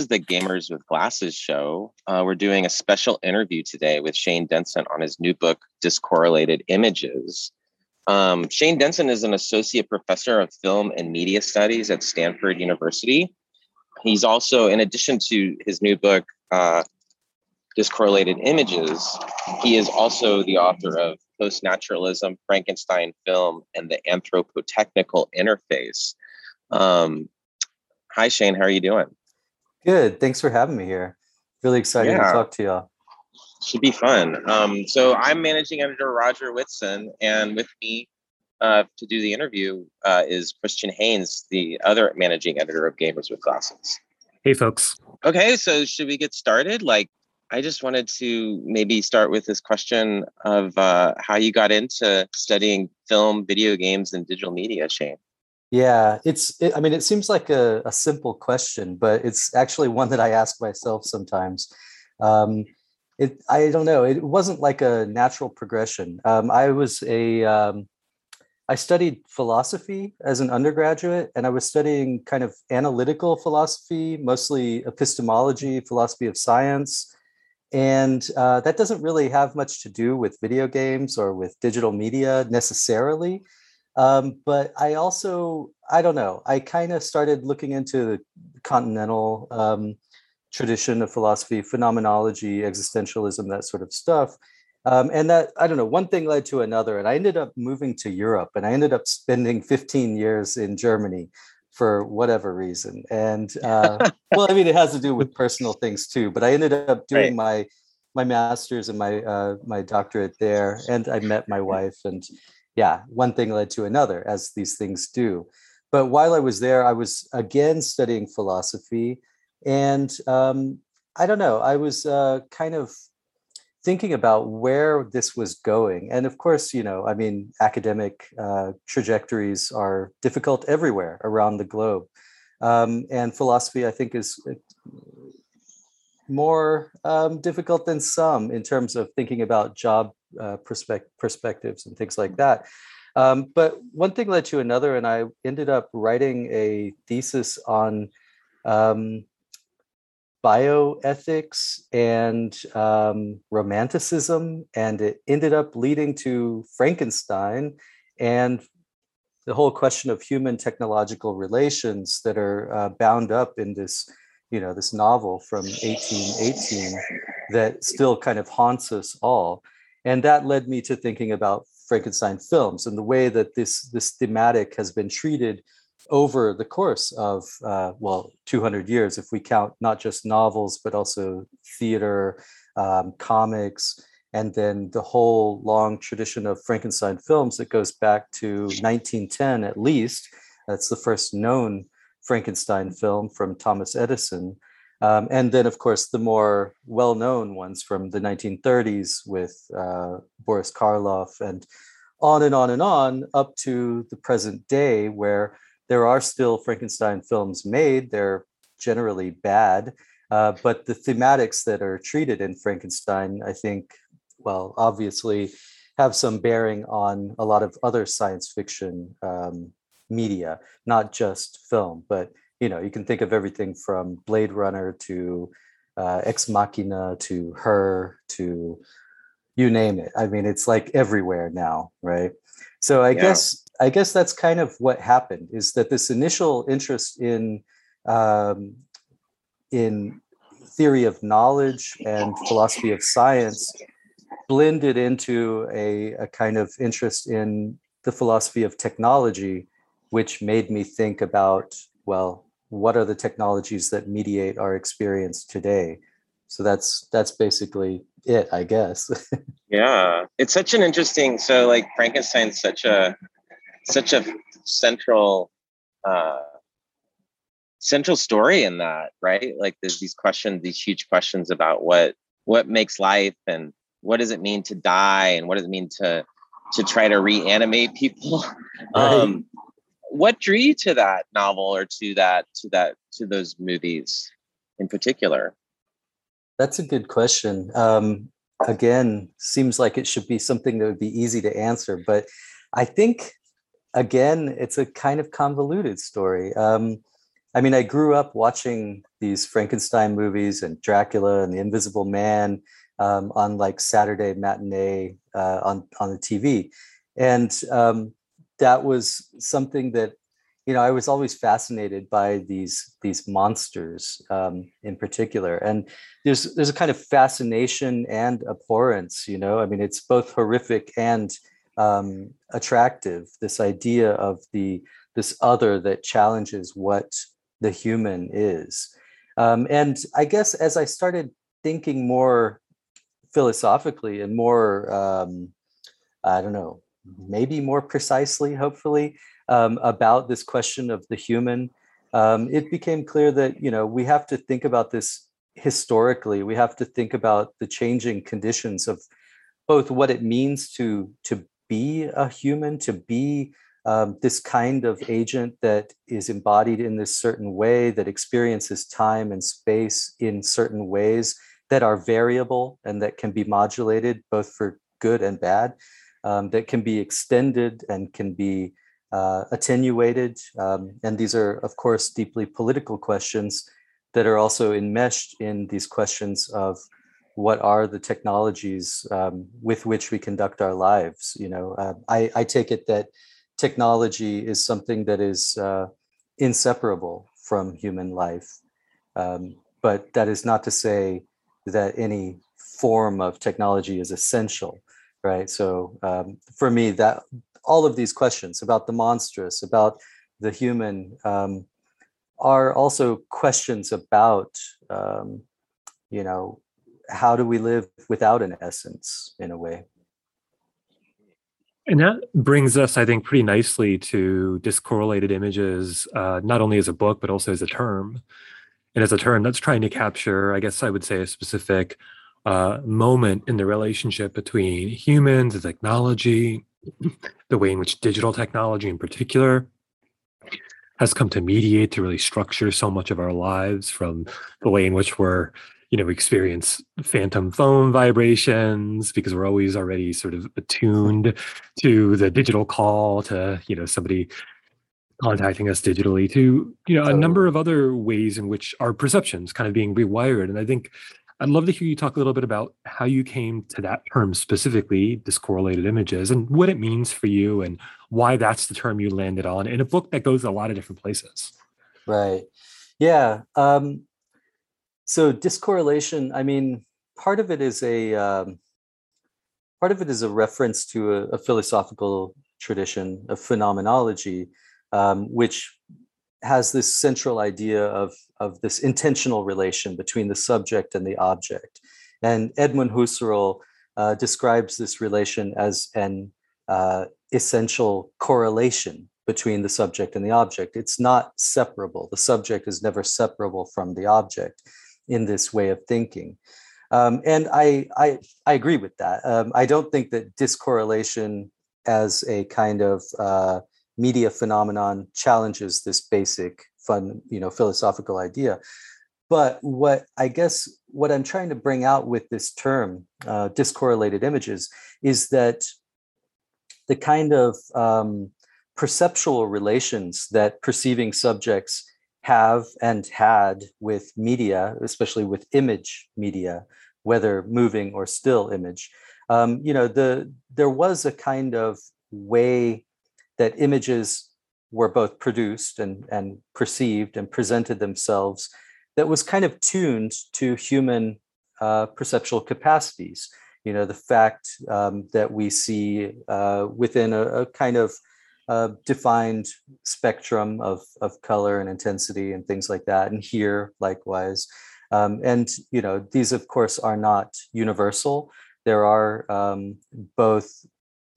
Is the Gamers with Glasses show. Uh, we're doing a special interview today with Shane Denson on his new book, Discorrelated Images. Um, Shane Denson is an associate professor of film and media studies at Stanford University. He's also, in addition to his new book, uh, Discorrelated Images, he is also the author of Postnaturalism, Frankenstein Film, and the Anthropotechnical Interface. Um, hi, Shane. How are you doing? Good. Thanks for having me here. Really excited yeah. to talk to y'all. Should be fun. Um, so I'm managing editor Roger Whitson, and with me uh, to do the interview uh, is Christian Haynes, the other managing editor of Gamers with Glasses. Hey, folks. Okay, so should we get started? Like, I just wanted to maybe start with this question of uh, how you got into studying film, video games, and digital media, Shane. Yeah, it's. It, I mean, it seems like a, a, simple question, but it's actually one that I ask myself sometimes. Um, it. I don't know. It wasn't like a natural progression. Um, I was a. Um, I studied philosophy as an undergraduate, and I was studying kind of analytical philosophy, mostly epistemology, philosophy of science, and uh, that doesn't really have much to do with video games or with digital media necessarily um, but I also, I don't know, I kind of started looking into the continental um, tradition of philosophy, phenomenology, existentialism, that sort of stuff. Um, and that, I don't know, one thing led to another. And I ended up moving to Europe and I ended up spending 15 years in Germany for whatever reason. And uh, well, I mean, it has to do with personal things too, but I ended up doing right. my my master's and my uh, my doctorate there, and I met my wife, and yeah, one thing led to another, as these things do. But while I was there, I was again studying philosophy. And um, I don't know, I was uh, kind of thinking about where this was going. And of course, you know, I mean, academic uh, trajectories are difficult everywhere around the globe. Um, and philosophy, I think, is uh, more um, difficult than some in terms of thinking about job uh, perspect- perspectives and things like that. Um, but one thing led to another, and I ended up writing a thesis on um, bioethics and um, romanticism, and it ended up leading to Frankenstein and the whole question of human technological relations that are uh, bound up in this you know this novel from 1818 that still kind of haunts us all and that led me to thinking about Frankenstein films and the way that this this thematic has been treated over the course of uh, well 200 years if we count not just novels but also theater um, comics and then the whole long tradition of frankenstein films that goes back to 1910 at least. That's the first known frankenstein film from thomas edison um, and then, of course, the more well known ones from the 1930s with uh, Boris Karloff and on and on and on up to the present day, where there are still Frankenstein films made. They're generally bad, uh, but the thematics that are treated in Frankenstein, I think, well, obviously have some bearing on a lot of other science fiction um, media, not just film, but you know you can think of everything from blade runner to uh, ex machina to her to you name it i mean it's like everywhere now right so i yeah. guess i guess that's kind of what happened is that this initial interest in um, in theory of knowledge and philosophy of science blended into a, a kind of interest in the philosophy of technology which made me think about well what are the technologies that mediate our experience today? So that's that's basically it i guess. Yeah it's such an interesting so like frankenstein's such a such a central uh central story in that right? Like there's these questions these huge questions about what what makes life and what does it mean to die and what does it mean to to try to reanimate people? Right. um what drew you to that novel or to that to that to those movies in particular? That's a good question. Um, again seems like it should be something that would be easy to answer but i think again it's a kind of convoluted story. Um, I mean, I grew up watching these Frankenstein movies and Dracula and The Invisible Man um, on like Saturday matinee uh, on on the TV, and um, that was something that you know I was always fascinated by these these monsters um, in particular, and there's there's a kind of fascination and abhorrence. You know, I mean, it's both horrific and um, attractive. This idea of the this other that challenges what the human is. Um, and I guess as I started thinking more philosophically and more, um, I don't know, maybe more precisely, hopefully, um, about this question of the human, um, it became clear that you know we have to think about this historically. We have to think about the changing conditions of both what it means to to be a human, to be um, this kind of agent that is embodied in this certain way, that experiences time and space in certain ways that are variable and that can be modulated both for good and bad, um, that can be extended and can be uh, attenuated. Um, and these are, of course, deeply political questions that are also enmeshed in these questions of what are the technologies um, with which we conduct our lives. You know, uh, I, I take it that technology is something that is uh, inseparable from human life. Um, but that is not to say that any form of technology is essential, right? So um, for me, that all of these questions about the monstrous, about the human, um, are also questions about, um, you know, how do we live without an essence in a way? And that brings us, I think, pretty nicely to discorrelated images, uh, not only as a book, but also as a term. And as a term that's trying to capture, I guess I would say, a specific uh, moment in the relationship between humans and technology, the way in which digital technology in particular has come to mediate to really structure so much of our lives from the way in which we're you know, we experience phantom phone vibrations because we're always already sort of attuned to the digital call to, you know, somebody contacting us digitally to, you know, a number of other ways in which our perceptions kind of being rewired. And I think I'd love to hear you talk a little bit about how you came to that term specifically, discorrelated images, and what it means for you and why that's the term you landed on in a book that goes a lot of different places. Right. Yeah. Um, so discorrelation i mean part of it is a um, part of it is a reference to a, a philosophical tradition of phenomenology um, which has this central idea of of this intentional relation between the subject and the object and edmund husserl uh, describes this relation as an uh, essential correlation between the subject and the object it's not separable the subject is never separable from the object in this way of thinking. Um, and I, I, I agree with that. Um, I don't think that discorrelation as a kind of uh, media phenomenon challenges this basic fun, you know, philosophical idea. But what I guess what I'm trying to bring out with this term, uh, discorrelated images, is that the kind of um, perceptual relations that perceiving subjects have and had with media, especially with image media, whether moving or still image. Um, you know, the there was a kind of way that images were both produced and, and perceived and presented themselves that was kind of tuned to human uh, perceptual capacities. You know, the fact um, that we see uh, within a, a, kind of a defined spectrum of, of color and intensity and things like that, and here likewise. Um, and you know, these of course are not universal. There are um, both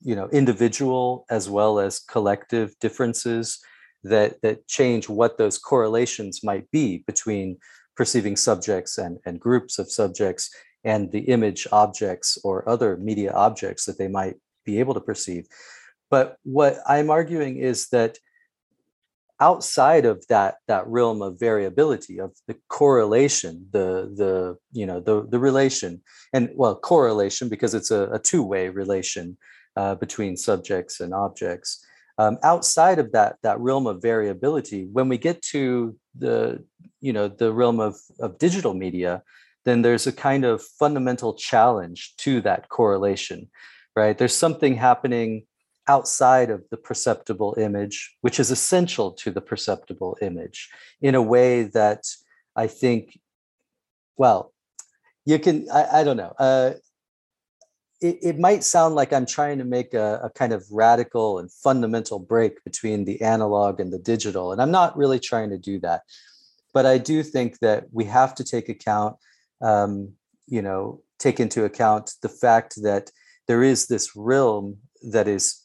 you know individual as well as collective differences that that change what those correlations might be between perceiving subjects and, and groups of subjects and the image objects or other media objects that they might be able to perceive. But what I'm arguing is that outside of that that realm of variability of the correlation the the you know the the relation and well correlation because it's a, a two-way relation uh, between subjects and objects. Um, outside of that that realm of variability when we get to the you know the realm of, of digital media then there's a kind of fundamental challenge to that correlation right? There's something happening outside of the perceptible image which is essential to the perceptible image in a way that i think well you can i, I don't know uh, it, it might sound like I'm trying to make a, a, kind of radical and fundamental break between the analog and the digital. And I'm not really trying to do that. But I do think that we have to take account, um, you know, take into account the fact that there is this realm that is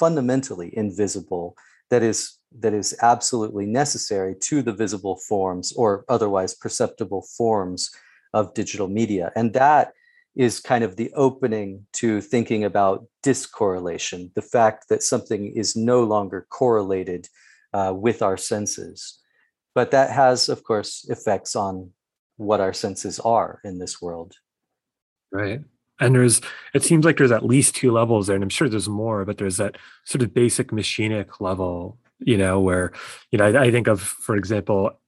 fundamentally invisible, that is that is absolutely necessary to the visible forms or otherwise perceptible forms of digital media. And that is kind of the opening to thinking about discorrelation, the fact that something is no longer correlated uh, with our senses. But that has, of course, effects on what our senses are in this world. Right. And there's, it seems like there's at least two levels there, and I'm sure there's more, but there's that sort of basic machinic level, you know, where, you know, I, I think of, for example,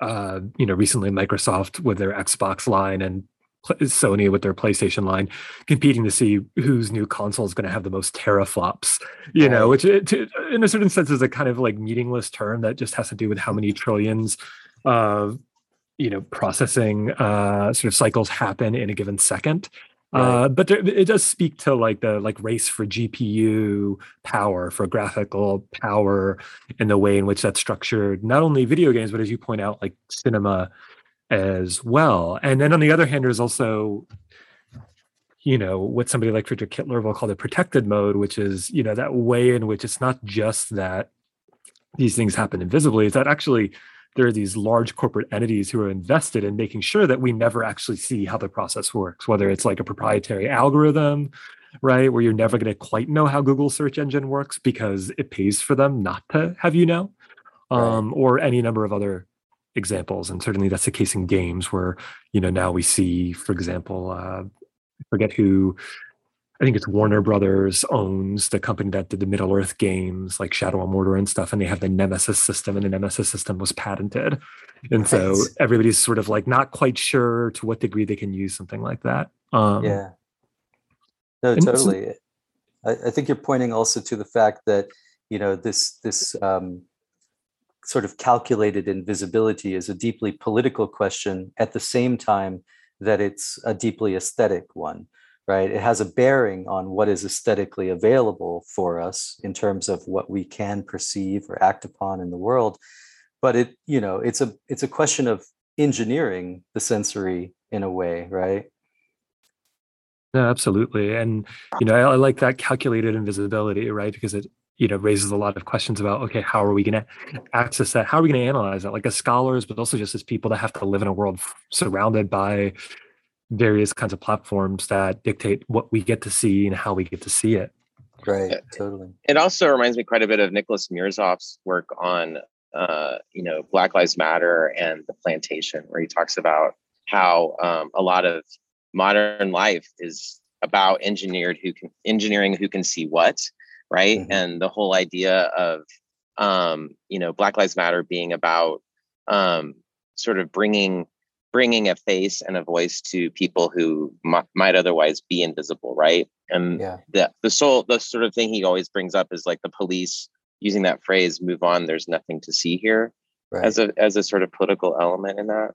uh, you know, recently Microsoft with their Xbox line and Sony with their PlayStation line, competing to see whose new console is going to have the most teraflops. You know, which it, in a certain sense is a kind of like meaningless term that just has to do with how many trillions of you know processing uh, sort of cycles happen in a given second. Right. Uh, but there, it does speak to like the like race for GPU power, for graphical power, and the way in which that's structured. Not only video games, but as you point out, like cinema as well. And then on the other hand, there's also, you know, what somebody like Friedrich Kittler will call the protected mode, which is, you know, that way in which it's not just that these things happen invisibly, it's that actually there are these large corporate entities who are invested in making sure that we never actually see how the process works, whether it's like a proprietary algorithm, right, where you're never going to quite know how Google search engine works because it pays for them not to have you know, um, right. or any number of other examples and certainly that's the case in games where you know now we see for example uh I forget who i think it's warner brothers owns the company that did the middle earth games like shadow of mordor and stuff and they have the nemesis system and the nemesis system was patented. And so everybody's sort of like not quite sure to what degree they can use something like that. Um yeah. No totally. I, I think you're pointing also to the fact that you know this this um sort of calculated invisibility is a deeply political question at the same time that it's a deeply aesthetic one right it has a bearing on what is aesthetically available for us in terms of what we can perceive or act upon in the world but it you know it's a it's a question of engineering the sensory in a way right no, absolutely. And, you know, I, I, like that calculated invisibility, right? Because it you know raises a lot of questions about okay how are we going to access that? How are we going to analyze that? Like as scholars but also just as people that have to live in a world surrounded by various kinds of platforms that dictate what we get to see and how we get to see it. Right totally. It also reminds me quite a bit of nicholas mirzoeff's work on uh, you know black lives matter and the plantation where he talks about how um, a lot of modern life is about engineered who can engineering who can see what right mm-hmm. and the whole idea of um, you know black lives matter being about um, sort of bringing bringing a face and a voice to people who m- might otherwise be invisible right and yeah. the the soul the sort of thing he always brings up is like the police using that phrase move on there's nothing to see here right. as a as a sort of political element in that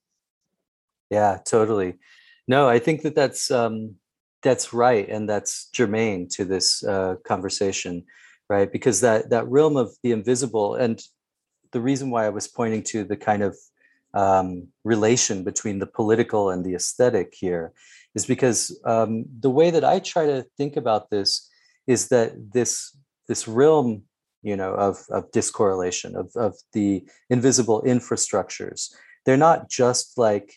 yeah totally no i think that that's um that's right and that's germane to this uh, conversation right? Because that that realm of the invisible and the reason why i was pointing to the kind of um, relation between the political and the aesthetic here is because um, the way that i try to think about this is that this this realm you know of of discorrelation of of the invisible infrastructures they're not just like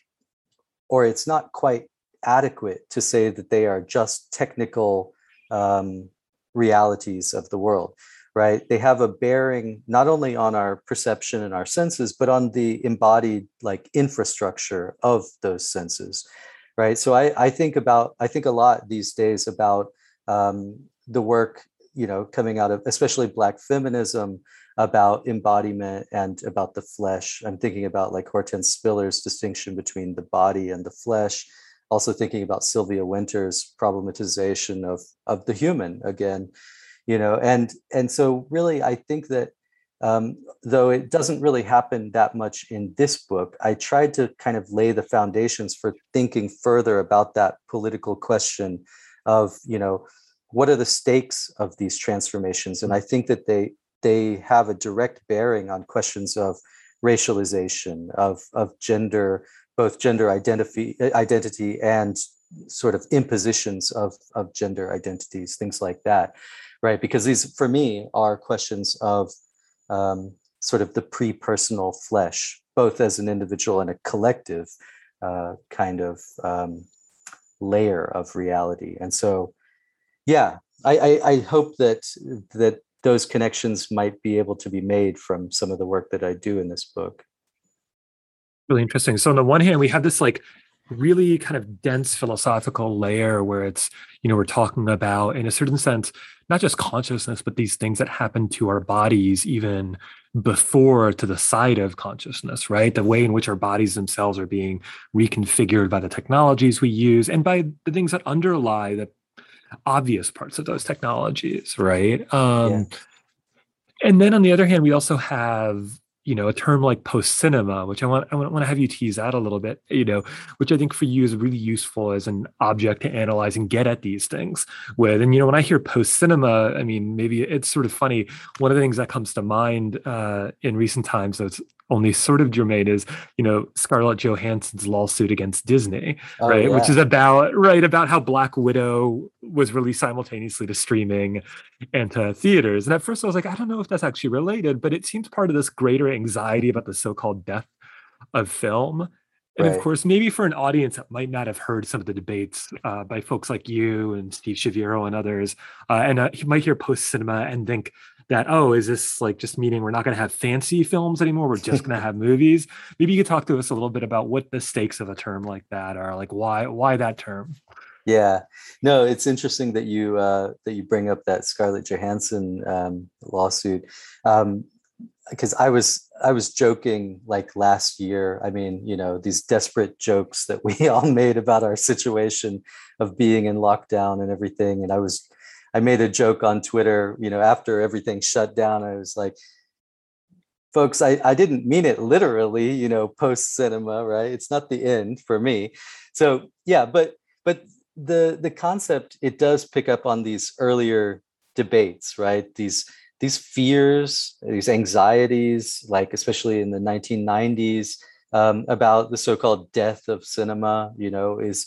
or it's not quite adequate to say that they are just technical um, realities of the world right they have a bearing not only on our perception and our senses but on the embodied like infrastructure of those senses right so i, I think about i think a lot these days about um, the work you know, coming out of especially Black feminism about embodiment and about the flesh. I'm thinking about like Hortense Spillers' distinction between the body and the flesh. Also thinking about Sylvia Wynter's problematization of of the human again, you know, and and so really I think that um, though it doesn't really happen that much in this book, I tried to kind of lay the foundations for thinking further about that political question of, you know, what are the stakes of these transformations? And I think that they they have a direct bearing on questions of racialization, of of gender, both gender identity identity and sort of impositions of of gender identities, things like that, right? Because these, for me, are questions of um, sort of the pre-personal flesh, both as an individual and a collective uh, kind of um, layer of reality. And so, yeah, I, I, I hope that that those connections might be able to be made from some of the work that I do in this book. Really interesting. So on the one hand, we have this like really kind of dense philosophical layer where it's you know we're talking about in a certain sense not just consciousness but these things that happen to our bodies even before to the side of consciousness right the way in which our bodies themselves are being reconfigured by the technologies we use and by the things that underlie the obvious parts of those technologies right um yeah. and then on the other hand we also have you know a term like post cinema which i want i want to have you tease out a little bit you know which i think for you is really useful as an object to analyze and get at these things with. And you know when i hear post cinema i mean maybe it's sort of funny. One of the things that comes to mind uh, in recent times that's only sort of germane is you know Scarlett Johansson's lawsuit against Disney, oh, right? Yeah. Which is about right about how Black Widow was released simultaneously to streaming and to theaters. And at first I was like, I don't know if that's actually related, but it seems part of this greater anxiety about the so-called death of film. And right. of course, maybe for an audience that might not have heard some of the debates uh, by folks like you and Steve Shaviro and others, uh, and uh, might hear post cinema and think, that oh is this like just meaning we're not going to have fancy films anymore we're just going to have movies? Maybe you could talk to us a little bit about what the stakes of a term like that are like why why that term? Yeah. No it's interesting that you uh that you bring up that scarlett johansson um lawsuit um because i was i was joking like last year i mean you know these desperate jokes that we all made about our situation of being in lockdown and everything and i was I made a joke on Twitter, you know, after everything shut down, I was like, folks, I, I didn't mean it literally, you know, post cinema, right? It's not the end for me. So yeah, but but the the concept it does pick up on these earlier debates, right? These these fears, these anxieties, like especially in the 1990s, um, about the so-called death of cinema, you know, is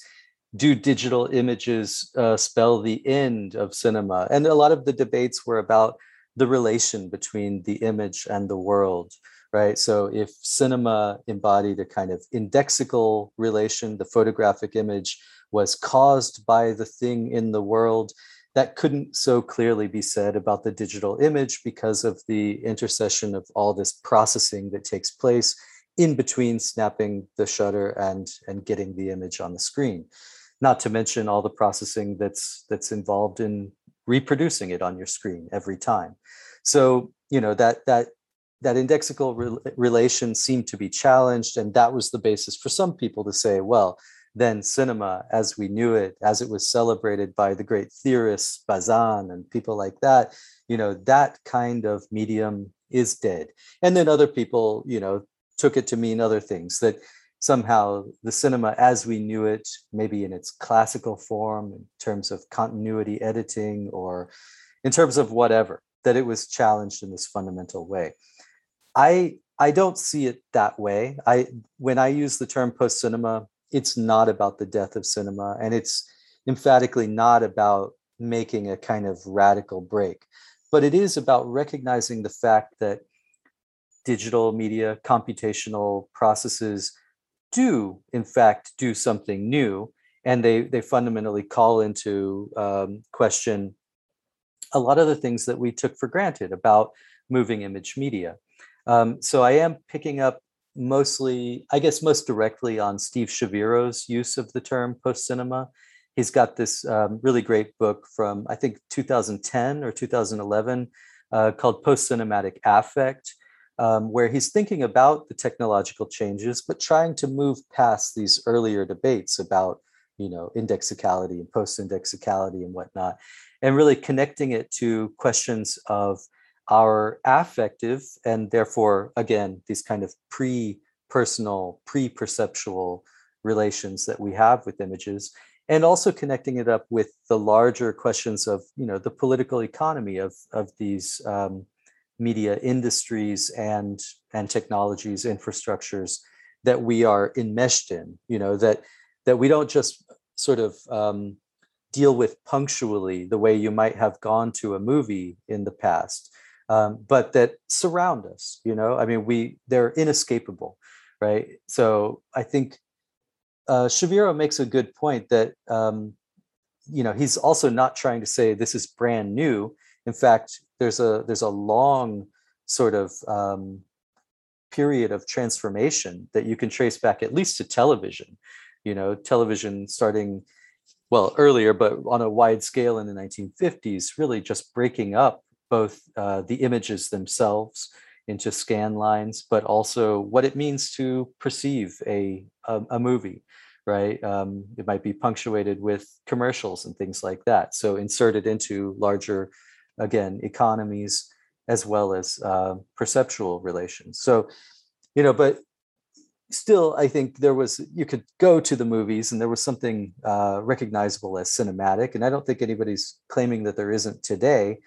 do digital images uh, spell the end of cinema? And a lot of the debates were about the relation between the image and the world, right? So if cinema embodied a kind of indexical relation, the photographic image was caused by the thing in the world, that couldn't so clearly be said about the digital image because of the intercession of all this processing that takes place in between snapping the shutter and and getting the image on the screen not to mention all the processing that's that's involved in reproducing it on your screen every time. So you know that that that indexical re- relation seemed to be challenged and that was the basis for some people to say well then cinema as we knew it as it was celebrated by the great theorists bazin and people like that you know that kind of medium is dead. And then other people you know took it to mean other things that somehow the cinema as we knew it, maybe in its classical form, in terms of continuity editing or in terms of whatever, that it was challenged in this fundamental way. I I don't see it that way. I when I use the term post cinema, it's not about the death of cinema, and it's emphatically not about making a kind of radical break, but it is about recognizing the fact that digital media, computational processes do in fact do something new and they they fundamentally call into um, question a lot of the things that we took for granted about moving image media. Um, so i am picking up mostly i guess most directly on steve shaviro's use of the term post cinema he's got this um, really great book from I think 2010 or 2011 uh, called Post Cinematic Affect, um, where he's thinking about the technological changes, but trying to move past these earlier debates about you know indexicality and post-indexicality and whatnot, and really connecting it to questions of our affective and therefore again these kind of pre-personal pre-perceptual relations that we have with images and also connecting it up with the larger questions of you know the political economy of of these um, media industries and and technologies infrastructures that we are enmeshed in you know that that we don't just sort of um, deal with punctually the way you might have gone to a movie in the past um, but that surround us you know i mean we they're inescapable right so i think uh, Shaviro makes a good point that um, you know he's also not trying to say this is brand new. In fact, there's a there's a long sort of um, period of transformation that you can trace back at least to television. You know, television starting well earlier, but on a wide scale in the 1950s, really just breaking up both uh, the images themselves into scan lines, but also what it means to perceive a, a, a movie, right? Um, it might be punctuated with commercials and things like that. So inserted into larger, again, economies as well as uh, perceptual relations. So, you know, but still, I think there was, you could go to the movies and there was something uh, recognizable as cinematic. And I don't think anybody's claiming that there isn't today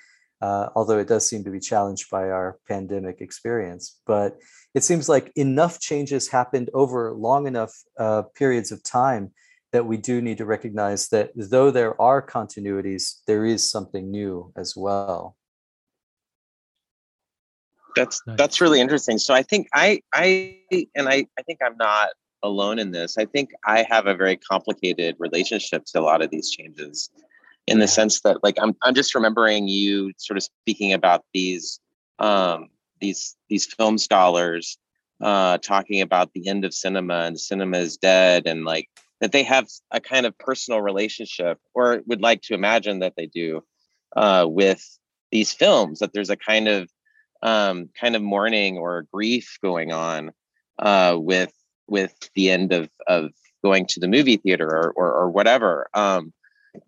uh, although it does seem to be challenged by our pandemic experience. But it seems like enough changes happened over long enough uh, periods of time that we do need to recognize that though there are continuities, there is something new as well. That's that's really interesting. So I think I I and I I think I'm not alone in this. I think I have a very complicated relationship to a lot of these changes in the sense that like I'm I'm just remembering you sort of speaking about these um these these film scholars uh talking about the end of cinema and cinema is dead and like that they have a kind of personal relationship or would like to imagine that they do uh with these films that there's a kind of um kind of mourning or grief going on uh with with the end of of going to the movie theater or or, or whatever um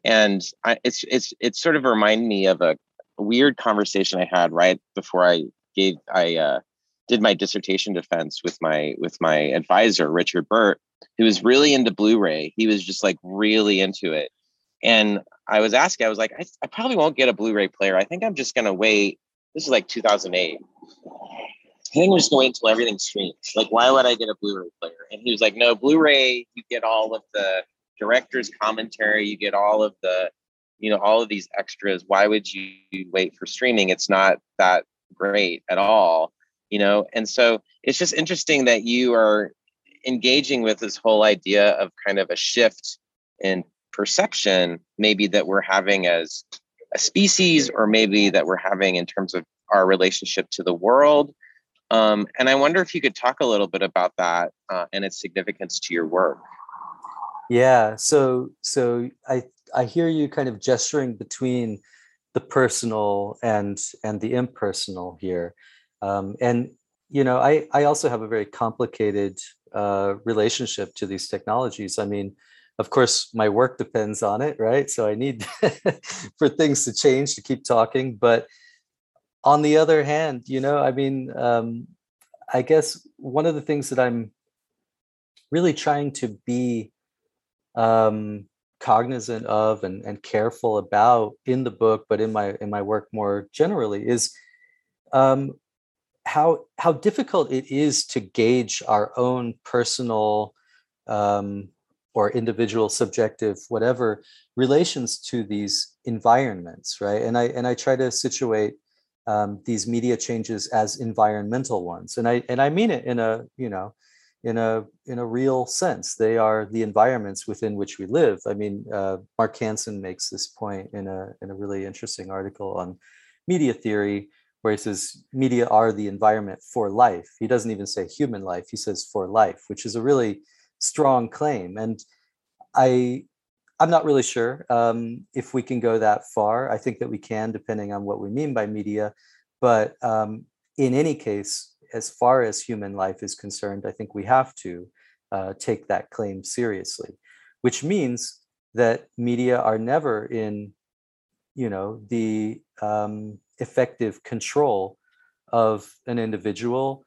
and I, it's it's it's sort of remind me of a, a, weird conversation I had right before I gave I uh, did my dissertation defense with my with my advisor Richard Burt, who was really into Blu-ray. He was just like really into it, and I was asking, I was like, I, I probably won't get a Blu-ray player. I think I'm just gonna wait. This is like 2008. I think I'm just gonna wait until everything streams. Like, why would I get a Blu-ray player? And he was like, No, Blu-ray, you get all of the director's commentary you get all of the you know all of these extras why would you wait for streaming it's not that great at all you know and so it's just interesting that you are engaging with this whole idea of kind of a shift in perception maybe that we're having as a species or maybe that we're having in terms of our relationship to the world um, and i wonder if you could talk a little bit about that uh, and its significance to your work yeah. So so I I hear you kind of gesturing between the personal and and the impersonal here, um, and you know I I also have a very complicated uh, relationship to these technologies. I mean, of course, my work depends on it, right? So I need for things to change to keep talking. But on the other hand, you know, I mean, um, I guess one of the things that I'm really trying to be um, cognizant of and, and careful about in the book, but in my in my work more generally, is um, how how difficult it is to gauge our own personal um, or individual subjective whatever relations to these environments right and i and i try to situate um, these media changes as environmental ones and i and i mean it in a you know in a in a real sense. They are the environments within which we live. I mean, uh, Mark Hansen makes this point in a in a really interesting article on media theory, where he says media are the environment for life. He doesn't even say human life; he says for life, which is a really strong claim. And I I'm not really sure um, if we can go that far. I think that we can, depending on what we mean by media. But um, in any case, as far as human life is concerned, I think we have to uh, take that claim seriously, which means that media are never in, you know, the um, effective control of an individual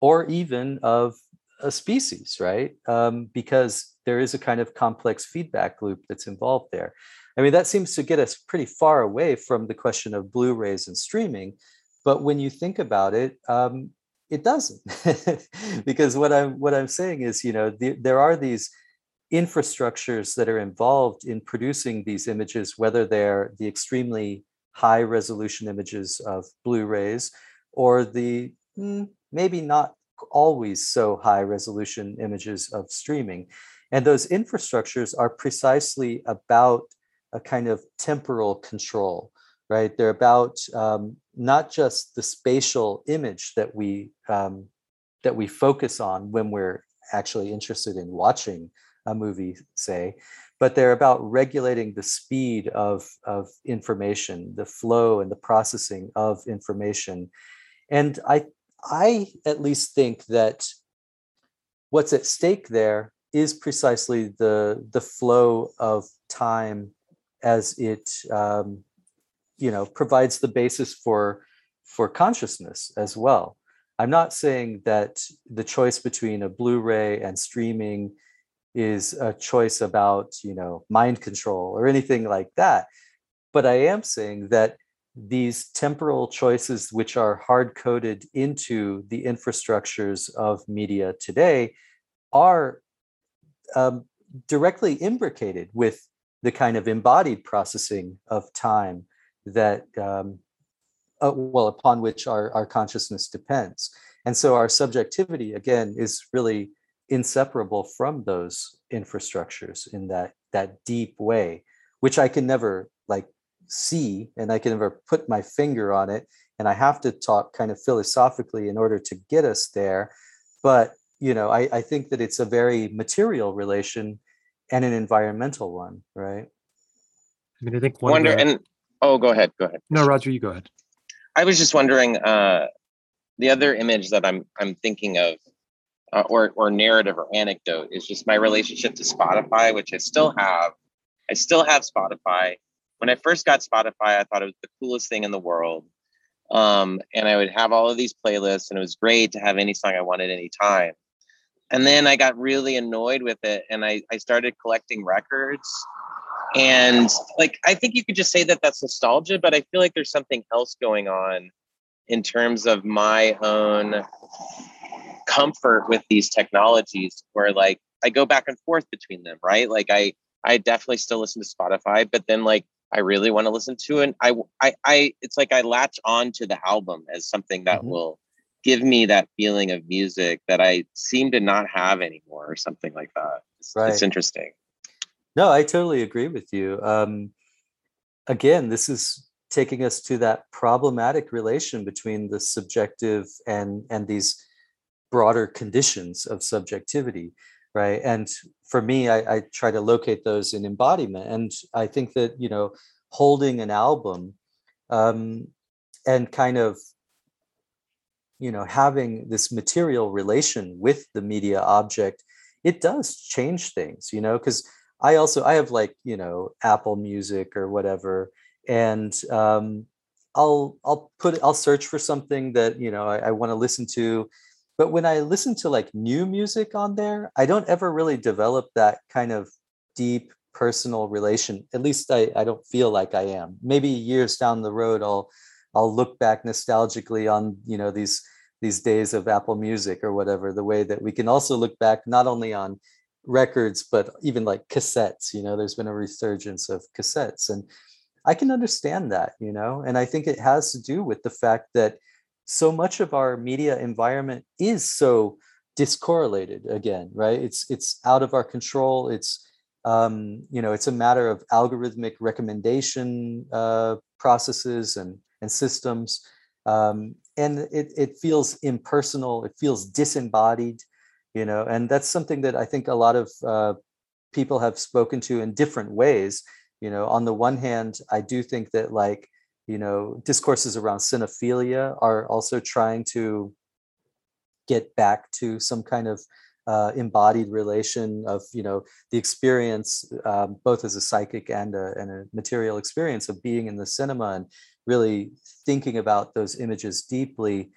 or even of a species, right? Um, because there is a kind of complex feedback loop that's involved there. I mean, that seems to get us pretty far away from the question of Blu-rays and streaming. But when you think about it, um, it doesn't, because what I'm what I'm saying is, you know, the, there are these infrastructures that are involved in producing these images, whether they're the extremely high resolution images of Blu-rays or the mm, maybe not always so high resolution images of streaming. And those infrastructures are precisely about a kind of temporal control, right? They're about um, not just the spatial image that we um, that we focus on when we're actually interested in watching a movie, say, but they're about regulating the speed of, of information, the flow and the processing of information. And I I at least think that what's at stake there is precisely the the flow of time as it um, you know provides the basis for for consciousness as well. I'm not saying that the choice between a Blu-ray and streaming is a choice about you know mind control or anything like that, but I am saying that these temporal choices, which are hard coded into the infrastructures of media today, are um, directly imbricated with the kind of embodied processing of time that, um, uh, well, upon which our, our consciousness depends. And so our subjectivity, again, is really inseparable from those infrastructures in that that deep way, which I can never like see and I can never put my finger on it. And I have to talk kind of philosophically in order to get us there. But, you know, I, I think that it's a very material relation and an environmental one, right? I mean, I think one Wonder the, and oh, go ahead, go ahead. no, Roger, you go ahead. I was just wondering, uh, the other image that I'm I'm thinking of, uh, or or narrative or anecdote, is just my relationship to Spotify, which I still have. I still have Spotify. When I first got Spotify, I thought it was the coolest thing in the world, um, and I would have all of these playlists, and it was great to have any song I wanted anytime. And then I got really annoyed with it, and I I started collecting records. And like, I think you could just say that that's nostalgia, but I feel like there's something else going on in terms of my own comfort with these technologies where like I go back and forth between them, right? Like I I definitely still listen to Spotify, but then like I really want to listen to it. I I I it's like I latch on to the album as something that Mhm. will give me that feeling of music that I seem to not have anymore or something like that. It's, Right. it's interesting. No, I totally agree with you. Um, again, this is taking us to that problematic relation between the subjective and and these broader conditions of subjectivity, right? And for me, I, I try to locate those in embodiment, and I think that you know, holding an album um, and kind of you know having this material relation with the media object it does change things you know because i also i have like you know apple music or whatever and um i'll i'll put i'll search for something that you know i, I want to listen to but when i listen to like new music on there i don't ever really develop that kind of deep personal relation at least i i don't feel like i am maybe years down the road i'll I'll look back nostalgically on you know these these days of Apple Music or whatever. The way that we can also look back not only on records but even like cassettes. You know, there's been a resurgence of cassettes, and I can understand that. You know, and I think it has to do with the fact that so much of our media environment is so discorrelated. Again, right? It's it's out of our control. It's um, you know, it's a matter of algorithmic recommendation uh, processes and and systems. Um, and it, it feels impersonal, it feels disembodied, you know, and that's something that I think a lot of uh, people have spoken to in different ways. You know, on the one hand, I do think that like, you know, discourses around cinephilia are also trying to get back to some kind of uh, embodied relation of you know the experience um, both as a psychic and a, and a material experience of being in the cinema and really thinking about those images deeply.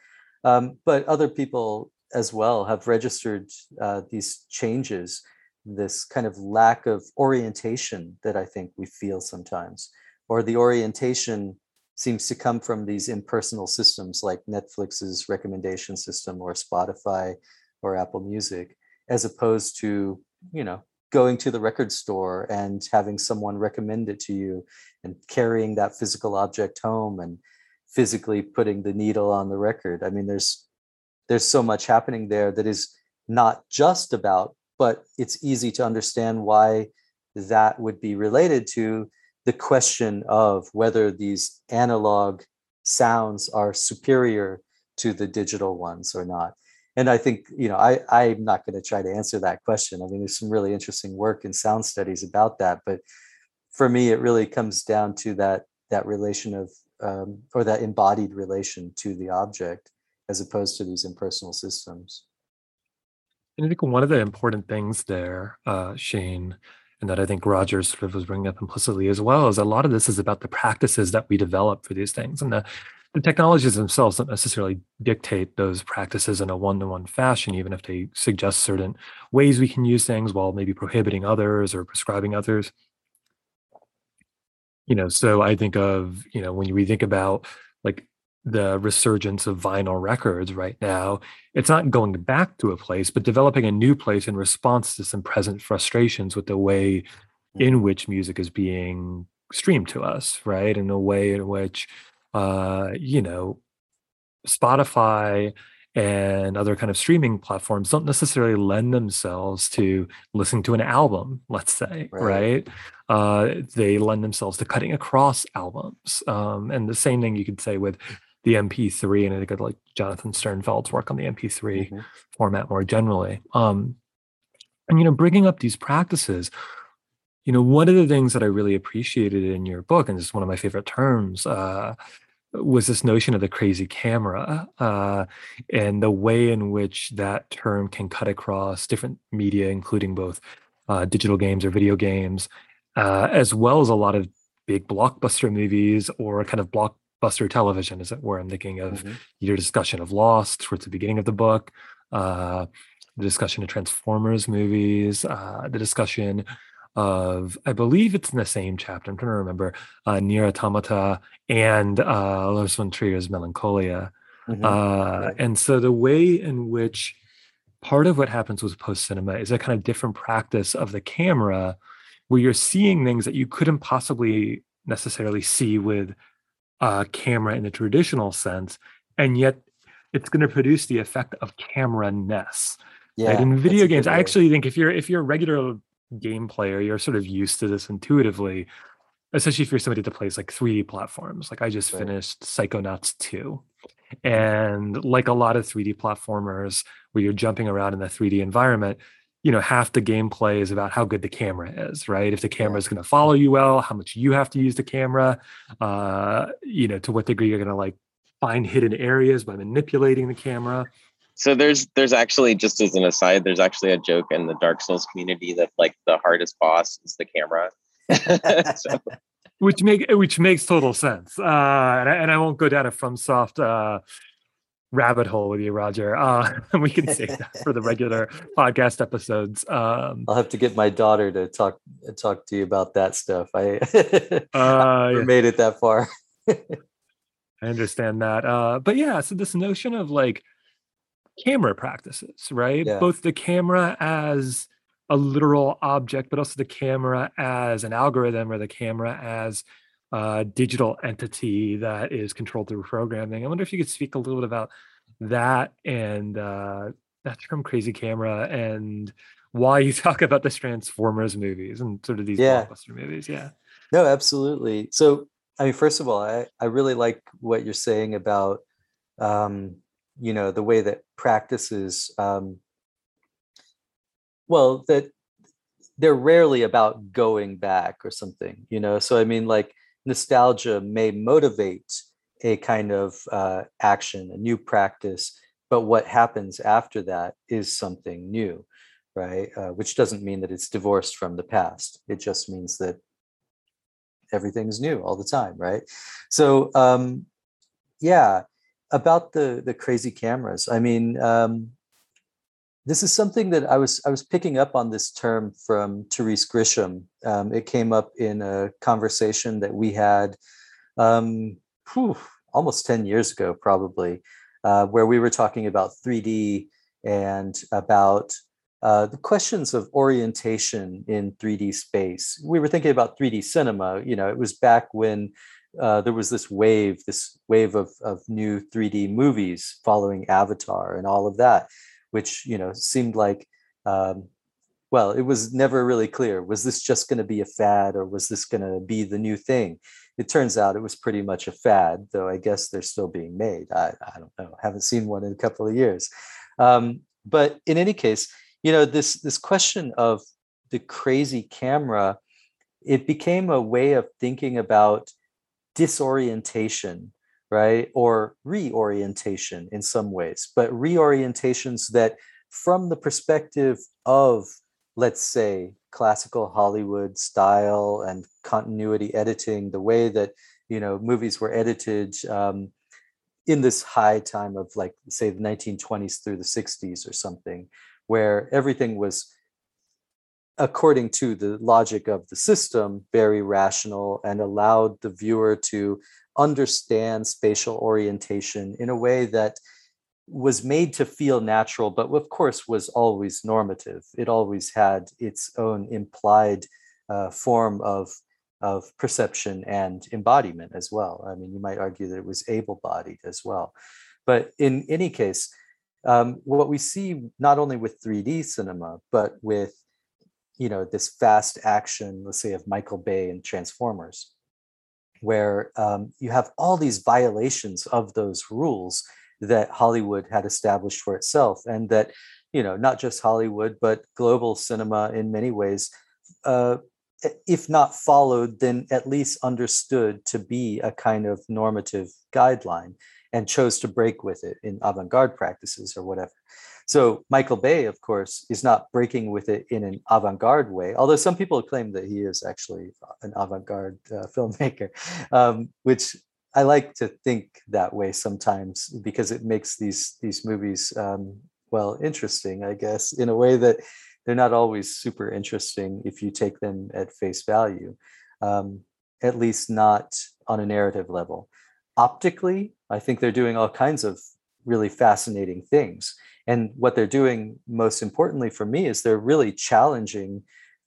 Um, but other people as well have registered uh, these changes this kind of lack of orientation that i think we feel sometimes or the orientation seems to come from these impersonal systems like netflix's recommendation system or spotify or apple music as opposed to you know going to the record store and having someone recommend it to you and carrying that physical object home and physically putting the needle on the record. I mean there's there's so much happening there that is not just about but it's easy to understand why that would be related to the question of whether these analog sounds are superior to the digital ones or not and I think you know I I'm not going to try to answer that question. I mean, there's some really interesting work in sound studies about that, but for me, it really comes down to that that relation of um, or that embodied relation to the object as opposed to these impersonal systems. And I think one of the important things there, uh, Shane, and that I think Roger sort of was bringing up implicitly as well, is a lot of this is about the practices that we develop for these things. And the the technologies themselves don't necessarily dictate those practices in a one-to-one fashion even if they suggest certain ways we can use things while maybe prohibiting others or prescribing others. You know so i think of you know when we think about like the resurgence of vinyl records right now it's not going back to a place but developing a new place in response to some present frustrations with the way in mm-hmm. which music is being streamed to us right in a way in which uh, you know, Spotify and other kind of streaming platforms don't necessarily lend themselves to listening to an album, let's say, right? right? Uh, they lend themselves to cutting across albums. Um, and the same thing you could say with the MP3, and I think of like Jonathan Sternfeld's work on the MP3 mm-hmm. format more generally. Um, and you know, bringing up these practices, you know, one of the things that I really appreciated in your book, and this is one of my favorite terms, uh, was this notion of the crazy camera uh, and the way in which that term can cut across different media, including both uh, digital games or video games, uh, as well as a lot of big blockbuster movies or kind of blockbuster television, as it were. I'm thinking of mm-hmm. your discussion of Lost towards the beginning of the book, uh, the discussion of Transformers movies, uh, the discussion of I believe it's in the same chapter. I'm trying to remember uh, Nier Automata and uh, Lars von Trier's Melancholia. Mm-hmm. Uh, right. And so the way in which part of what happens with post cinema is a kind of different practice of the camera, where you're seeing things that you couldn't possibly necessarily see with a camera in the traditional sense, and yet it's going to produce the effect of camera ness. Yeah, right? In video games, I actually think if you're if you're a regular game player, you're sort of used to this intuitively, especially if you're somebody that plays like 3D platforms. Like I just right. finished Psychonauts 2. And like a lot of 3D platformers where you're jumping around in the 3D environment, you know, half the gameplay is about how good the camera is, right? If the camera is going to follow you well, how much you have to use the camera, uh, you know, to what degree you're going to like find hidden areas by manipulating the camera so there's there's actually just as an aside there's actually a joke in the dark souls community that like the hardest boss is the camera so. which make which makes total sense uh and I, and I won't go down a FromSoft uh rabbit hole with you roger uh we can save that for the regular podcast episodes um i'll have to get my daughter to talk talk to you about that stuff i uh yeah. made it that far i understand that uh but yeah so this notion of like camera practices, right? Yeah. Both the camera as a literal object, but also the camera as an algorithm or the camera as a digital entity that is controlled through programming. I wonder if you could speak a little bit about that and uh, that term crazy camera and why you talk about the Transformers movies and sort of these yeah. blockbuster movies. Yeah. No, absolutely. So, I mean, first of all, I, I really like what you're saying about um, you know the way that practices um, well that they're rarely about going back or something, you know. So I mean, like nostalgia may motivate a kind of uh, action, a new practice, but what happens after that is something new, right? Uh, which doesn't mean that it's divorced from the past. It just means that everything's new all the time, right? So um, yeah, about the the crazy cameras. I mean, um, this is something that I was I was picking up on this term from Therese Grisham. Um, it came up in a conversation that we had um, whew, almost ten years ago, probably, uh, where we were talking about 3D and about uh, the questions of orientation in 3D space. We were thinking about 3D cinema. You know, it was back when uh, there was this wave, this wave of, of new 3D movies following Avatar and all of that which you know seemed like um, well it was never really clear was this just going to be a fad or was this going to be the new thing? It turns out it was pretty much a fad though i guess they're still being made. I, I don't know. Haven't seen one in a couple of years. Um, but in any case you know this this question of the crazy camera it became a way of thinking about disorientation right? Or reorientation in some ways, but reorientations that, from the perspective of, let's say, classical Hollywood style and continuity editing, the way that you know movies were edited um, in this high time of like say the 1920s through the 60s or something, where everything was according to the logic of the system, very rational and allowed the viewer to understand spatial orientation in a way that was made to feel natural, but of course was always normative. It always had its own implied uh, form of, of perception and embodiment as well. I mean, you might argue that it was able bodied as well. But in any case, um, what we see not only with 3D cinema, but with you know this fast action, let's say of Michael Bay and Transformers, where um, you have all these violations of those rules that Hollywood had established for itself, and that you know not just Hollywood but global cinema in many ways, uh, if not followed, then at least understood to be a kind of normative guideline, and chose to break with it in avant-garde practices or whatever. So Michael Bay, of course, is not breaking with it in an avant-garde way, although some people claim that he is actually an avant-garde uh, filmmaker, um, which I like to think that way sometimes because it makes these these movies um, well interesting, I guess, in a way that they're not always super interesting if you take them at face value, um, at least not on a narrative level. Optically, I think they're doing all kinds of really fascinating things and what they're doing most importantly for me is they're really challenging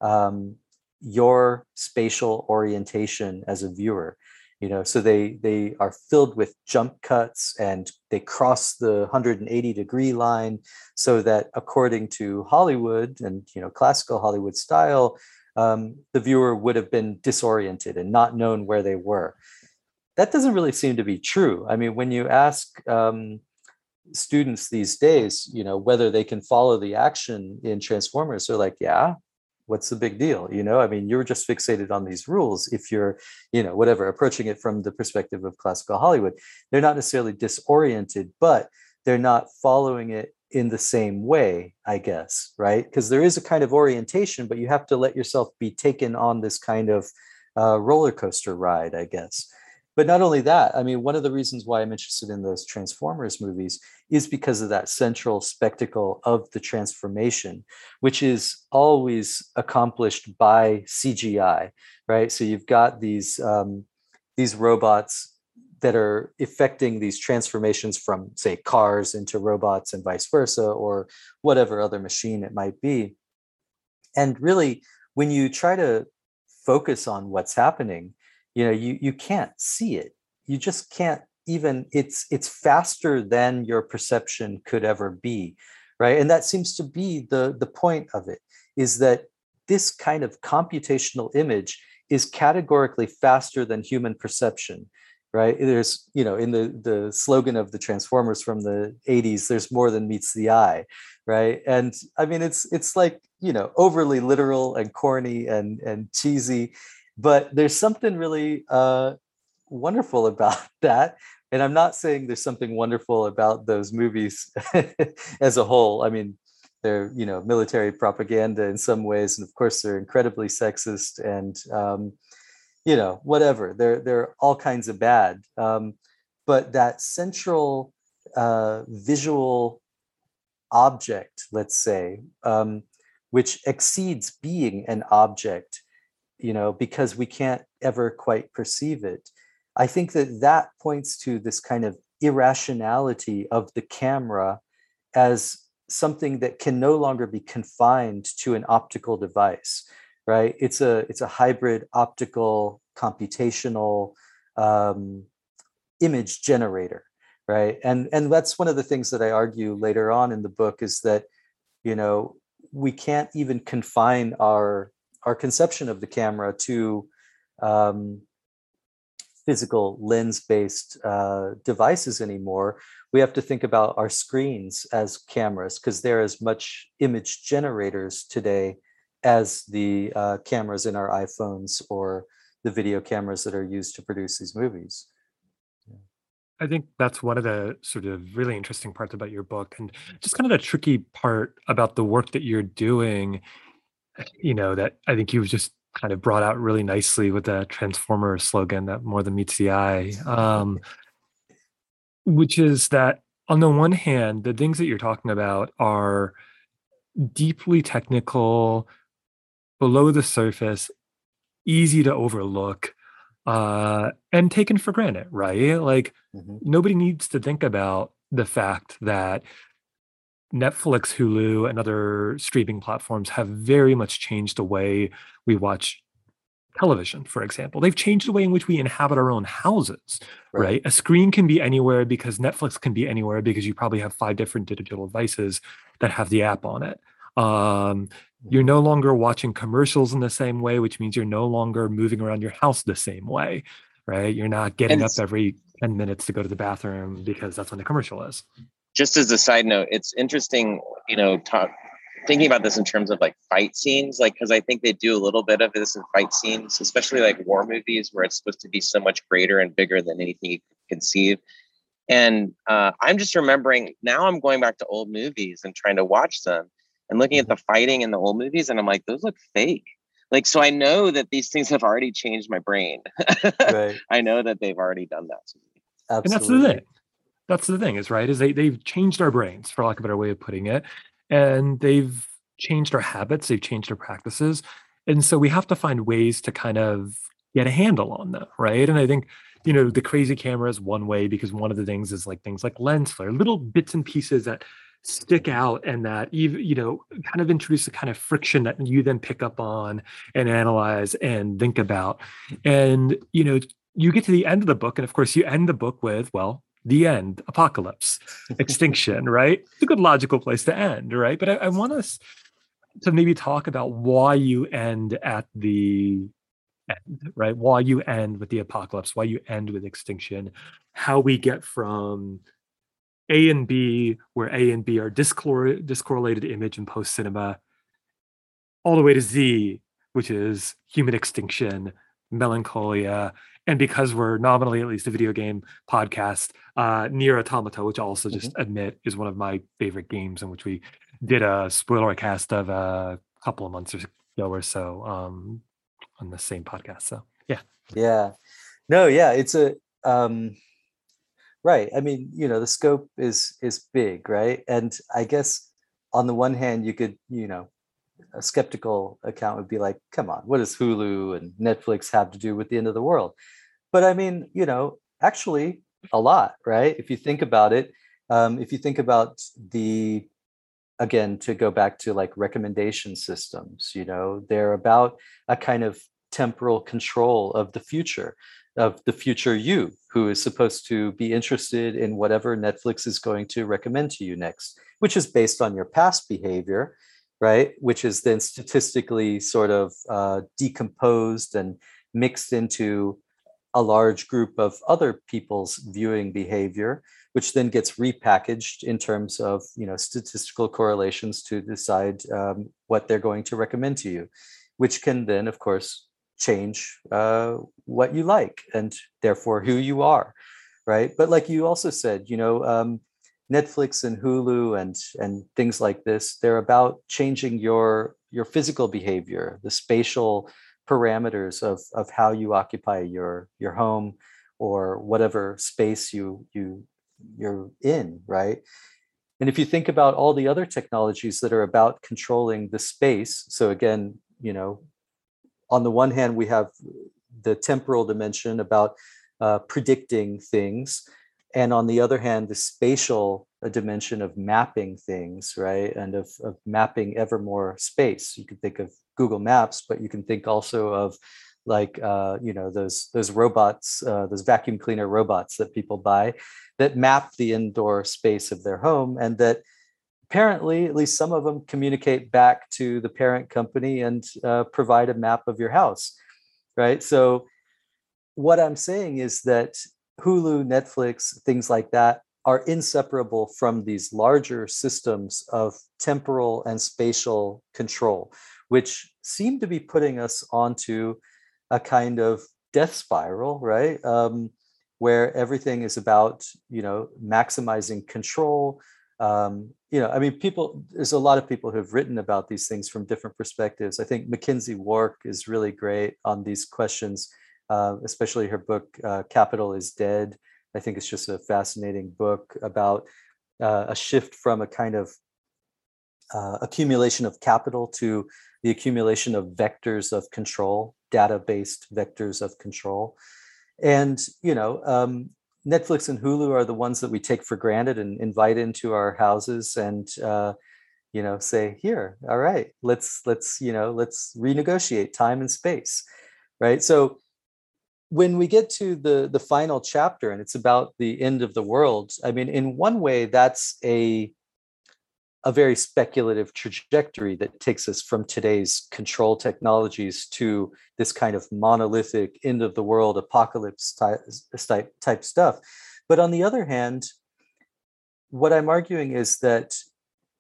um, your spatial orientation as a viewer you know? So they they are filled with jump cuts and they cross the 180 degree line so that according to hollywood and you know classical hollywood style um, the viewer would have been disoriented and not known where they were. That doesn't really seem to be true. I mean when you ask um, students these days, you know, whether they can follow the action in Transformers, they're like, yeah, what's the big deal? You know, I mean, you're just fixated on these rules. If you're, you know, whatever, approaching it from the perspective of classical Hollywood, they're not necessarily disoriented, but they're not following it in the same way, I guess, right? Because there is a kind of orientation, but you have to let yourself be taken on this kind of uh, roller coaster ride, I guess but not only that i mean one of the reasons why i'm interested in those transformers movies is because of that central spectacle of the transformation which is always accomplished by cgi right? So you've got these um, these robots that are effecting these transformations from say cars into robots and vice versa or whatever other machine it might be. And really when you try to focus on what's happening you know you you can't see it you just can't even it's it's faster than your perception could ever be right and that seems to be the the point of it is that this kind of computational image is categorically faster than human perception right? There's, you know, in the the slogan of the Transformers from the 80s, there's more than meets the eye, right? And I mean, it's it's like, you know, overly literal and corny and and cheesy, but there's something really uh, wonderful about that. And I'm not saying there's something wonderful about those movies as a whole. I mean, they're you know military propaganda in some ways, and of course they're incredibly sexist and um, you know whatever. They're they're all kinds of bad. Um, but that central uh, visual object, let's say, um, which exceeds being an object, you know, because we can't ever quite perceive it. I think that that points to this kind of irrationality of the camera as something that can no longer be confined to an optical device right it's a it's a hybrid optical computational um, image generator right and and that's one of the things that i argue later on in the book is that you know we can't even confine our our conception of the camera to um, physical lens based uh, devices anymore we have to think about our screens as cameras because they're as much image generators today as the uh, cameras in our iPhones or the video cameras that are used to produce these movies. I think that's one of the sort of really interesting parts about your book and just kind of the tricky part about the work that you're doing, you know, that I think you've just kind of brought out really nicely with the transformer slogan that more than meets the eye. Um, which is that on the one hand, the things that you're talking about are deeply technical, below the surface, easy to overlook, uh, and taken for granted, right? Like mm-hmm. nobody needs to think about the fact that Netflix, Hulu, and other streaming platforms have very much changed the way we watch television, for example. They've changed the way in which we inhabit our own houses, right. right. A screen can be anywhere because Netflix can be anywhere because you probably have five different digital devices that have the app on it. Um, you're no longer watching commercials in the same way, which means you're no longer moving around your house the same way, right? You're not getting up every 10 minutes to go to the bathroom because that's when the commercial is. Just as a side note, it's interesting, you know, talk, thinking about this in terms of like fight scenes, like because I think they do a little bit of this in fight scenes, especially like war movies where it's supposed to be so much greater and bigger than anything you can conceive. And uh, I'm just remembering now I'm going back to old movies and trying to watch them and looking at the mm-hmm. fighting in the old movies, and I'm like, those look fake. Like, so I know that these things have already changed my brain. right. I know that they've already done that to me. Absolutely. And that's the thing. That's the thing, is right, is they they've changed our brains, for lack of a better way of putting it and they've changed our habits, they've changed our practices. And so we have to find ways to kind of get a handle on them, right? And I think, you know, the crazy camera is one way because one of the things is like things like lens flare, little bits and pieces that stick out and that even you know kind of introduce a kind of friction that you then pick up on and analyze and think about and you know you get to the end of the book and of course you end the book with well the end, apocalypse, extinction, right? It's a good logical place to end, right? But I, I, want us to maybe talk about why you end at the end, right? Why you end with the apocalypse, why you end with extinction, how we get from A and B, where A and B are discor- discorrelated image and post cinema, all the way to Z, which is human extinction, melancholia, and because we're nominally at least a video game podcast, uh, Nier Automata, which I also just mm-hmm. admit is one of my favorite games, in which we did a spoiler cast of a couple of months ago or so um, on the same podcast. So yeah, yeah, no, yeah, it's a um, right. I mean, you know, the scope is is big, right? And I guess on the one hand, you could, you know, a skeptical account would be like, come on, what does Hulu and Netflix have to do with the end of the world? But I mean, you know, actually a lot, right? If you think about it, um, if you think about the, again, to go back to like recommendation systems, you know, they're about a kind of temporal control of the future of the future you who is supposed to be interested in whatever Netflix is going to recommend to you next, which is based on your past behavior right? Which is then statistically sort of uh, decomposed and mixed into a large group of other people's viewing behavior which then gets repackaged in terms of you know statistical correlations to decide um, what they're going to recommend to you which can then of course change uh, what you like and therefore who you are right but like you also said you know um, netflix and hulu and and things like this they're about changing your your physical behavior the spatial parameters of of how you occupy your your home or whatever space you you you're in right? And if you think about all the other technologies that are about controlling the space so again you know on the one hand we have the temporal dimension about uh, predicting things and on the other hand the spatial uh, dimension of mapping things right and of, of mapping ever more space. You can think of google maps but you can think also of like uh, you know those those robots uh, those vacuum cleaner robots that people buy that map the indoor space of their home and that apparently at least some of them communicate back to the parent company and uh, provide a map of your house right? So what i'm saying is that hulu netflix things like that are inseparable from these larger systems of temporal and spatial control which seem to be putting us onto a kind of death spiral right? Um, where everything is about you know maximizing control. Um, you know i mean people there's a lot of people who've written about these things from different perspectives. I think McKenzie Wark is really great on these questions uh, especially her book uh, capital is dead. I think it's just a fascinating book about uh, a shift from a kind of uh, accumulation of capital to the accumulation of vectors of control data based vectors of control. And you know um, netflix and hulu are the ones that we take for granted and invite into our houses and uh, you know say here all right let's let's you know let's renegotiate time and space right? So when we get to the the final chapter and it's about the end of the world i mean in one way that's a a very speculative trajectory that takes us from today's control technologies to this kind of monolithic end of the world apocalypse type, type stuff. But on the other hand, what I'm arguing is that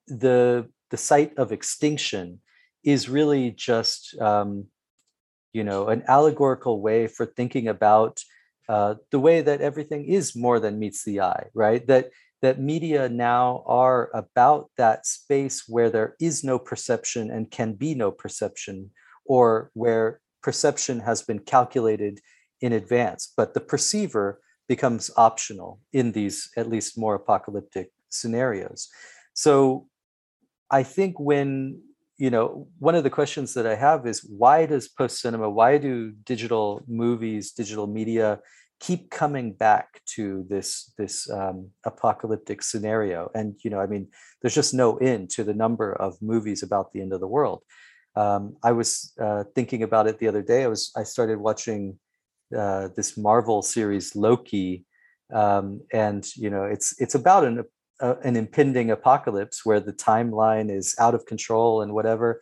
the the site of extinction is really just um, you know an allegorical way for thinking about uh, the way that everything is more than meets the eye, right? That that media now are about that space where there is no perception and can be no perception, or where perception has been calculated in advance, but the perceiver becomes optional in these at least more apocalyptic scenarios. So I think when you know one of the questions that i have is why does post cinema why do digital movies digital media keep coming back to this this um, apocalyptic scenario? And you know i mean there's just no end to the number of movies about the end of the world. Um, i was uh, thinking about it the other day. I was i started watching uh, this marvel series loki. Um, and you know it's it's about an uh, an impending apocalypse where the timeline is out of control and whatever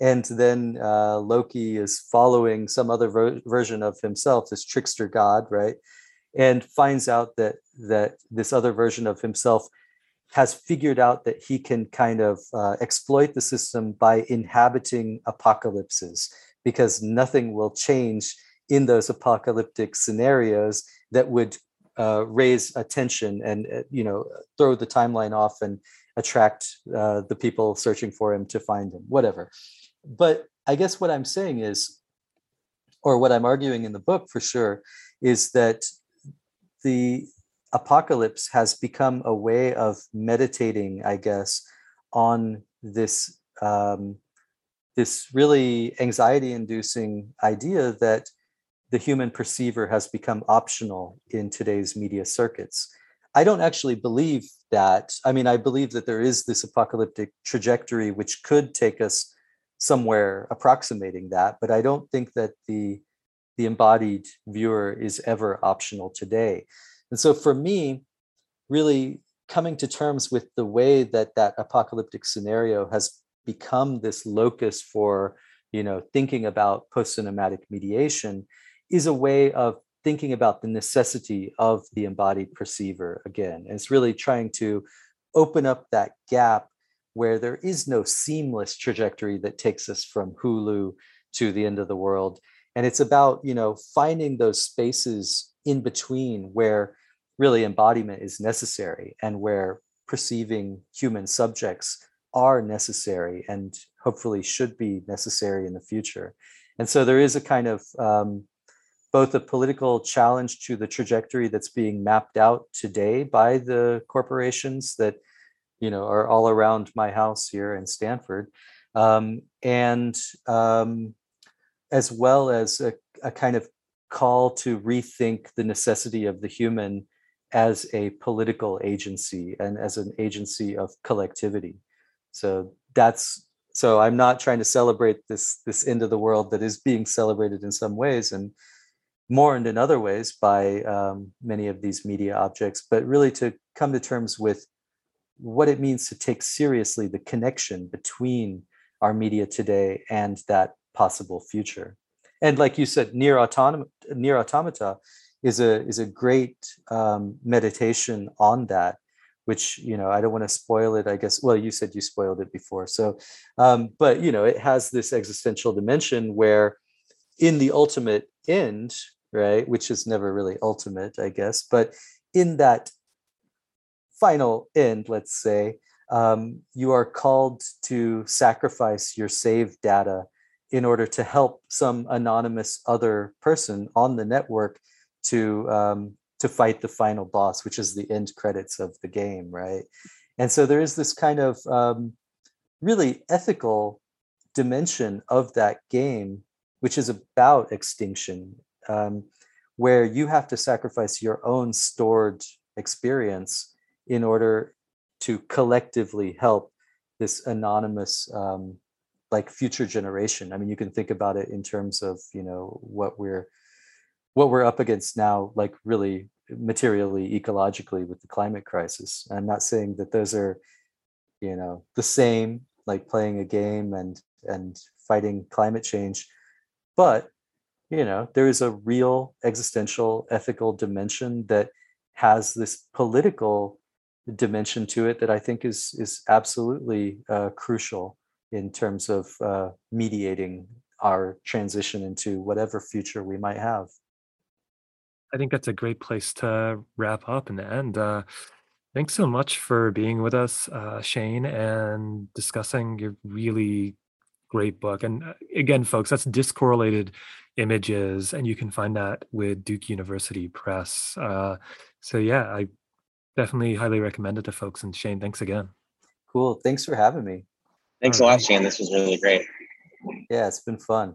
and then uh, Loki is following some other ver- version of himself, this trickster god, right? And finds out that that this other version of himself has figured out that he can kind of uh, exploit the system by inhabiting apocalypses because nothing will change in those apocalyptic scenarios that would uh, raise attention and uh, you know throw the timeline off and attract uh, the people searching for him to find him whatever. But I guess what I'm saying is, or what I'm arguing in the book for sure, is that the apocalypse has become a way of meditating, I guess, on this um, this really anxiety-inducing idea that the human perceiver has become optional in today's media circuits. I don't actually believe that. I mean, I believe that there is this apocalyptic trajectory which could take us somewhere approximating that but i don't think that the the embodied viewer is ever optional today and so for me really coming to terms with the way that that apocalyptic scenario has become this locus for you know thinking about post cinematic mediation is a way of thinking about the necessity of the embodied perceiver again. And it's really trying to open up that gap where there is no seamless trajectory that takes us from Hulu to the end of the world. And it's about, you know, finding those spaces in between where really embodiment is necessary and where perceiving human subjects are necessary and hopefully should be necessary in the future. And so there is a kind of um, both a political challenge to the trajectory that's being mapped out today by the corporations that you know are all around my house here in Stanford, um, and um, as well as a, a kind of call to rethink the necessity of the human as a political agency and as an agency of collectivity. So that's so I'm not trying to celebrate this this end of the world that is being celebrated in some ways and mourned in other ways by um, many of these media objects, but really to come to terms with what it means to take seriously the connection between our media today and that possible future. And like you said, NieR Autom- NieR Automata is a is a great um, meditation on that which you know i don't want to spoil it i guess well you said you spoiled it before so um, but you know it has this existential dimension where in the ultimate end right which is never really ultimate i guess but in that final end let's say um, you are called to sacrifice your saved data in order to help some anonymous other person on the network to um, to fight the final boss, which is the end credits of the game, right? And so there is this kind of um, really ethical dimension of that game, which is about extinction, um, where you have to sacrifice your own stored experience in order to collectively help this anonymous um, like future generation i mean you can think about it in terms of you know what we're what we're up against now, like really materially, ecologically with the climate crisis. I'm not saying that those are, you know, the same, like playing a game and and fighting climate change, but you know, there is a real existential ethical dimension that has this political dimension to it that I think is is absolutely uh, crucial in terms of uh, mediating our transition into whatever future we might have. I think that's a great place to wrap up the end. Uh, thanks so much for being with us, uh, Shane, and discussing your really great book. And uh, again, folks, that's discorrelated images, and you can find that with Duke University Press. Uh, so yeah, I definitely highly recommend it to folks. And Shane, thanks again. Cool. Thanks for having me. Thanks a lot, Shane. This was really great. Yeah, it's been fun.